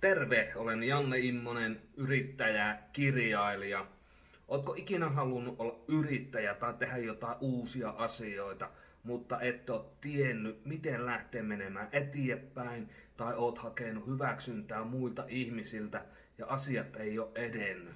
Terve, olen Janne Immonen, yrittäjä, kirjailija. Ootko ikinä halunnut olla yrittäjä tai tehdä jotain uusia asioita, mutta et ole tiennyt, miten lähtee menemään eteenpäin, tai oot hakenut hyväksyntää muilta ihmisiltä ja asiat ei ole edennyt?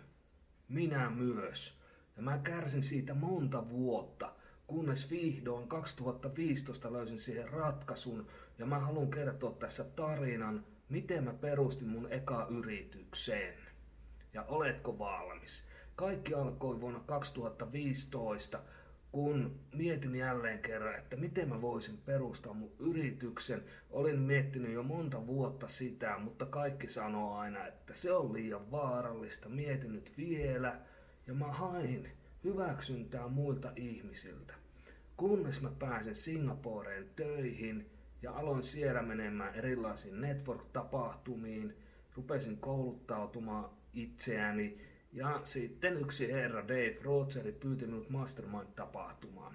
Minä myös. Ja mä kärsin siitä monta vuotta, kunnes vihdoin 2015 löysin siihen ratkaisun, ja mä haluan kertoa tässä tarinan, miten mä perustin mun eka yritykseen. Ja oletko valmis? Kaikki alkoi vuonna 2015, kun mietin jälleen kerran, että miten mä voisin perustaa mun yrityksen. Olin miettinyt jo monta vuotta sitä, mutta kaikki sanoo aina, että se on liian vaarallista. Mietin nyt vielä ja mä hain hyväksyntää muilta ihmisiltä. Kunnes mä pääsin Singaporeen töihin ja aloin siellä menemään erilaisiin network-tapahtumiin, rupesin kouluttautumaan itseäni ja sitten yksi herra Dave Rogeri pyyti minut Mastermind-tapahtumaan.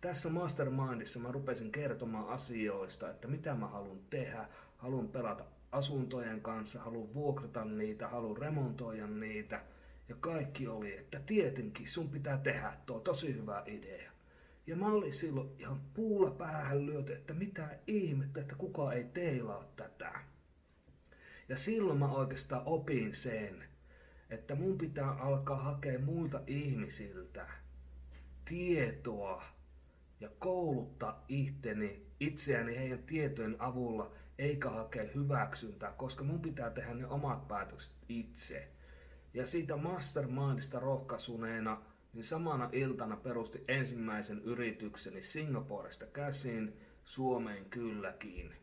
Tässä Mastermindissa mä rupesin kertomaan asioista, että mitä mä haluan tehdä. Haluan pelata asuntojen kanssa, haluan vuokrata niitä, haluan remontoida niitä. Ja kaikki oli, että tietenkin sun pitää tehdä tuo tosi hyvä idea. Ja mä olin silloin ihan puulla päähän lyöty, että mitä ihmettä, että kuka ei teilaa tätä. Ja silloin mä oikeastaan opin sen, että mun pitää alkaa hakea muilta ihmisiltä tietoa ja kouluttaa itteni, itseäni heidän tietojen avulla, eikä hakea hyväksyntää, koska mun pitää tehdä ne omat päätökset itse. Ja siitä mastermindista rohkaisuneena niin samana iltana perusti ensimmäisen yritykseni Singaporesta käsin, Suomeen kylläkin.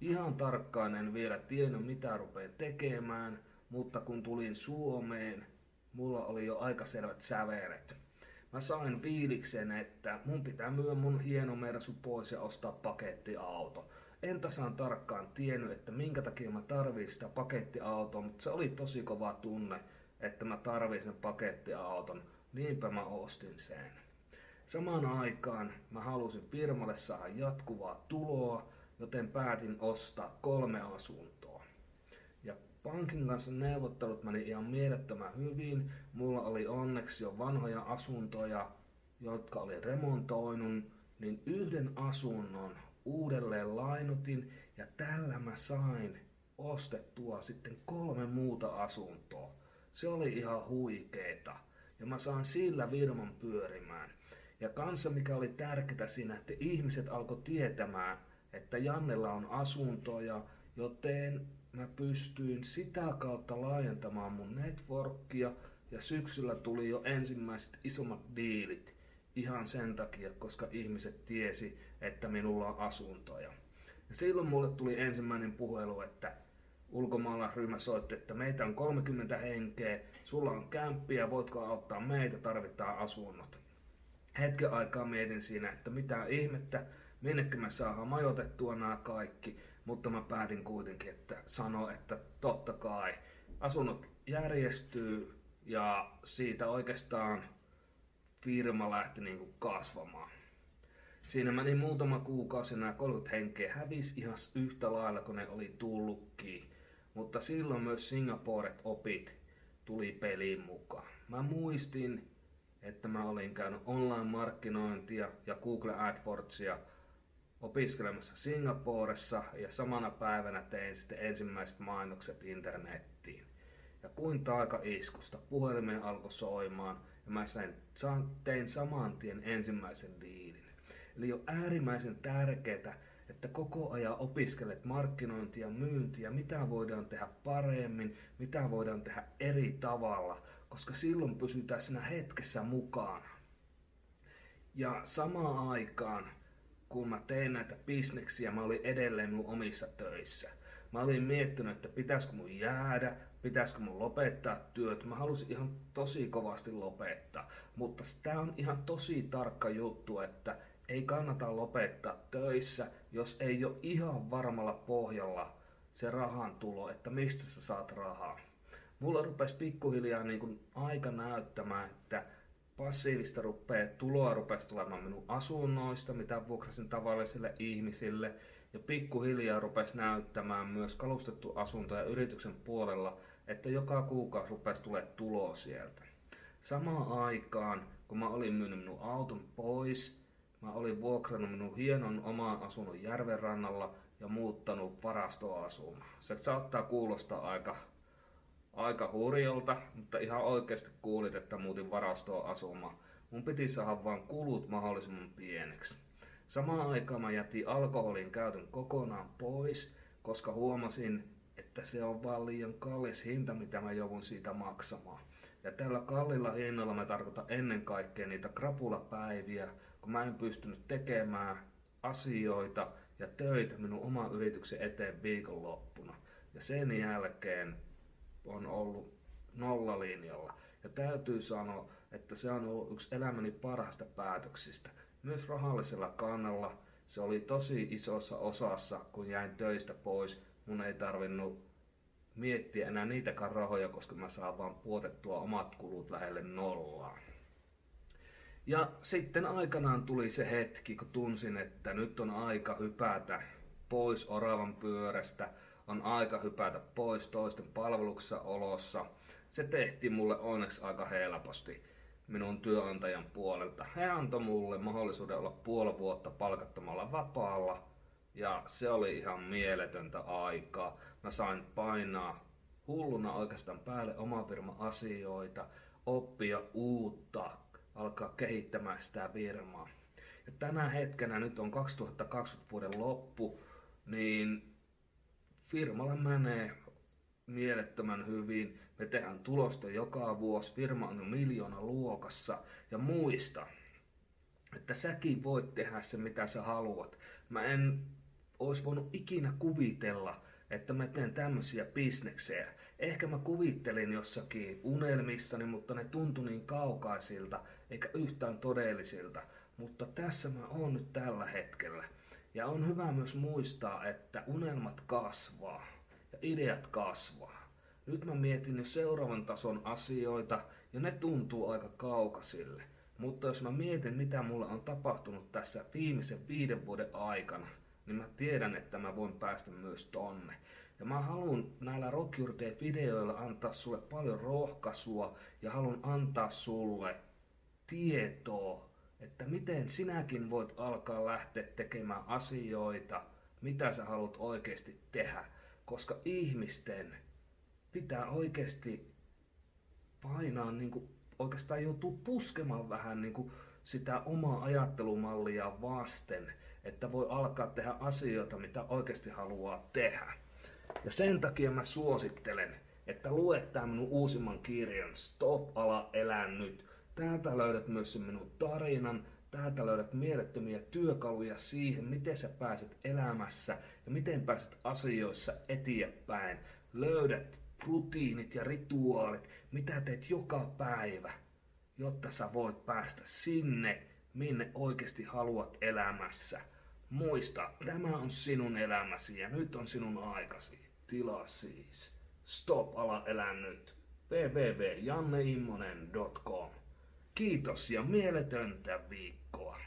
Ihan tarkkaan en vielä tiennyt mitä rupean tekemään, mutta kun tulin Suomeen, mulla oli jo aika selvät sävelet. Mä sain fiiliksen, että mun pitää myydä mun hieno Mersu pois ja ostaa pakettiauto. En tasan tarkkaan tiennyt, että minkä takia mä tarvitsin sitä pakettiautoa, mutta se oli tosi kova tunne, että mä tarvitsin sen pakettiauton Niinpä mä ostin sen. Samaan aikaan mä halusin firmalle saada jatkuvaa tuloa, joten päätin ostaa kolme asuntoa. Ja pankin kanssa neuvottelut meni ihan mielettömän hyvin. Mulla oli onneksi jo vanhoja asuntoja, jotka oli remontoinut, niin yhden asunnon uudelleen lainutin ja tällä mä sain ostettua sitten kolme muuta asuntoa. Se oli ihan huikeeta ja mä saan sillä virman pyörimään. Ja kanssa mikä oli tärkeää siinä, että ihmiset alkoi tietämään, että Jannella on asuntoja, joten mä pystyin sitä kautta laajentamaan mun networkia ja syksyllä tuli jo ensimmäiset isommat diilit ihan sen takia, koska ihmiset tiesi, että minulla on asuntoja. Ja silloin mulle tuli ensimmäinen puhelu, että ulkomaalaisryhmä soitti, että meitä on 30 henkeä, sulla on kämppiä, voitko auttaa meitä, tarvitaan asunnot. Hetken aikaa mietin siinä, että mitä ihmettä, minnekö me saadaan majoitettua nämä kaikki, mutta mä päätin kuitenkin, että sano, että totta kai asunnot järjestyy ja siitä oikeastaan firma lähti niin kuin kasvamaan. Siinä meni muutama kuukausi nämä 30 henkeä hävisi ihan yhtä lailla kuin ne oli tullutkin. Mutta silloin myös Singaporet opit tuli peliin mukaan. Mä muistin, että mä olin käynyt online-markkinointia ja Google AdWordsia opiskelemassa Singaporessa ja samana päivänä tein sitten ensimmäiset mainokset internettiin. Ja kuin taikaiskusta puhelimen alkoi soimaan ja mä sain, tein saman tien ensimmäisen diilin. Eli on äärimmäisen tärkeää, että koko ajan opiskelet markkinointia, myyntiä, mitä voidaan tehdä paremmin, mitä voidaan tehdä eri tavalla, koska silloin pysytään siinä hetkessä mukana. Ja samaan aikaan, kun mä tein näitä bisneksiä, mä olin edelleen mun omissa töissä. Mä olin miettinyt, että pitäisikö mun jäädä, pitäisikö mun lopettaa työt. Mä halusin ihan tosi kovasti lopettaa. Mutta tää on ihan tosi tarkka juttu, että ei kannata lopettaa töissä, jos ei ole ihan varmalla pohjalla se rahan tulo, että mistä sä saat rahaa. Mulla rupesi pikkuhiljaa niin kuin aika näyttämään, että passiivista rupee, tuloa rupesi tulemaan minun asunnoista, mitä vuokrasin tavallisille ihmisille. ja pikkuhiljaa rupesi näyttämään myös kalustettu asunto ja yrityksen puolella, että joka kuukausi rupesi tulee tulo sieltä. Samaan aikaan, kun mä olin myynyt minun auton pois, mä olin vuokrannut minun hienon oman asunnon järven rannalla ja muuttanut varastoasumaan. Se saattaa kuulostaa aika, aika hurjolta, mutta ihan oikeasti kuulit, että muutin varastoa asumaan. Mun piti saada vain kulut mahdollisimman pieneksi. Samaan aikaan mä jätin alkoholin käytön kokonaan pois, koska huomasin, että se on vaan liian kallis hinta, mitä mä joudun siitä maksamaan. Ja tällä kallilla hinnalla mä tarkoitan ennen kaikkea niitä krapulapäiviä, kun mä en pystynyt tekemään asioita ja töitä minun oman yrityksen eteen viikonloppuna. Ja sen jälkeen on ollut nollalinjalla. Ja täytyy sanoa, että se on ollut yksi elämäni parhaista päätöksistä. Myös rahallisella kannalla se oli tosi isossa osassa, kun jäin töistä pois. Mun ei tarvinnut miettiä enää niitäkään rahoja, koska mä saan vaan puotettua omat kulut lähelle nollaa. Ja sitten aikanaan tuli se hetki, kun tunsin, että nyt on aika hypätä pois oravan pyörästä, on aika hypätä pois toisten palveluksessa olossa. Se tehtiin mulle onneksi aika helposti minun työnantajan puolelta. He antoi mulle mahdollisuuden olla puoli vuotta palkattomalla vapaalla ja se oli ihan mieletöntä aikaa. Mä sain painaa hulluna oikeastaan päälle oma firma asioita, oppia uutta, alkaa kehittämään sitä firmaa. Ja tänä hetkenä, nyt on 2020 vuoden loppu, niin firmalla menee mielettömän hyvin. Me tehdään tulosta joka vuosi, firma on jo miljoona luokassa. Ja muista, että säkin voit tehdä se mitä sä haluat. Mä en olisi voinut ikinä kuvitella, että mä teen tämmöisiä bisneksejä. Ehkä mä kuvittelin jossakin unelmissani, mutta ne tuntui niin kaukaisilta, eikä yhtään todellisilta. Mutta tässä mä oon nyt tällä hetkellä. Ja on hyvä myös muistaa, että unelmat kasvaa ja ideat kasvaa. Nyt mä mietin jo seuraavan tason asioita ja ne tuntuu aika kaukasille. Mutta jos mä mietin mitä mulle on tapahtunut tässä viimeisen viiden vuoden aikana, niin mä tiedän, että mä voin päästä myös tonne. Ja mä haluan näillä Rock Your videoilla antaa sulle paljon rohkaisua ja haluan antaa sulle tietoa, että miten sinäkin voit alkaa lähteä tekemään asioita, mitä sä haluat oikeasti tehdä. Koska ihmisten pitää oikeasti painaa, niin kuin, oikeastaan joutuu puskemaan vähän niin kuin sitä omaa ajattelumallia vasten, että voi alkaa tehdä asioita, mitä oikeasti haluaa tehdä. Ja sen takia mä suosittelen, että luet tämän minun uusimman kirjan Stop, ala, elä nyt. Täältä löydät myös sen minun tarinan, täältä löydät mielettömiä työkaluja siihen, miten sä pääset elämässä ja miten pääset asioissa eteenpäin. Löydät rutiinit ja rituaalit, mitä teet joka päivä, jotta sä voit päästä sinne, minne oikeasti haluat elämässä. Muista, tämä on sinun elämäsi ja nyt on sinun aikasi. Tilaa siis. Stop, ala elä nyt. www.janneimmonen.com Kiitos ja mieletöntä viikkoa.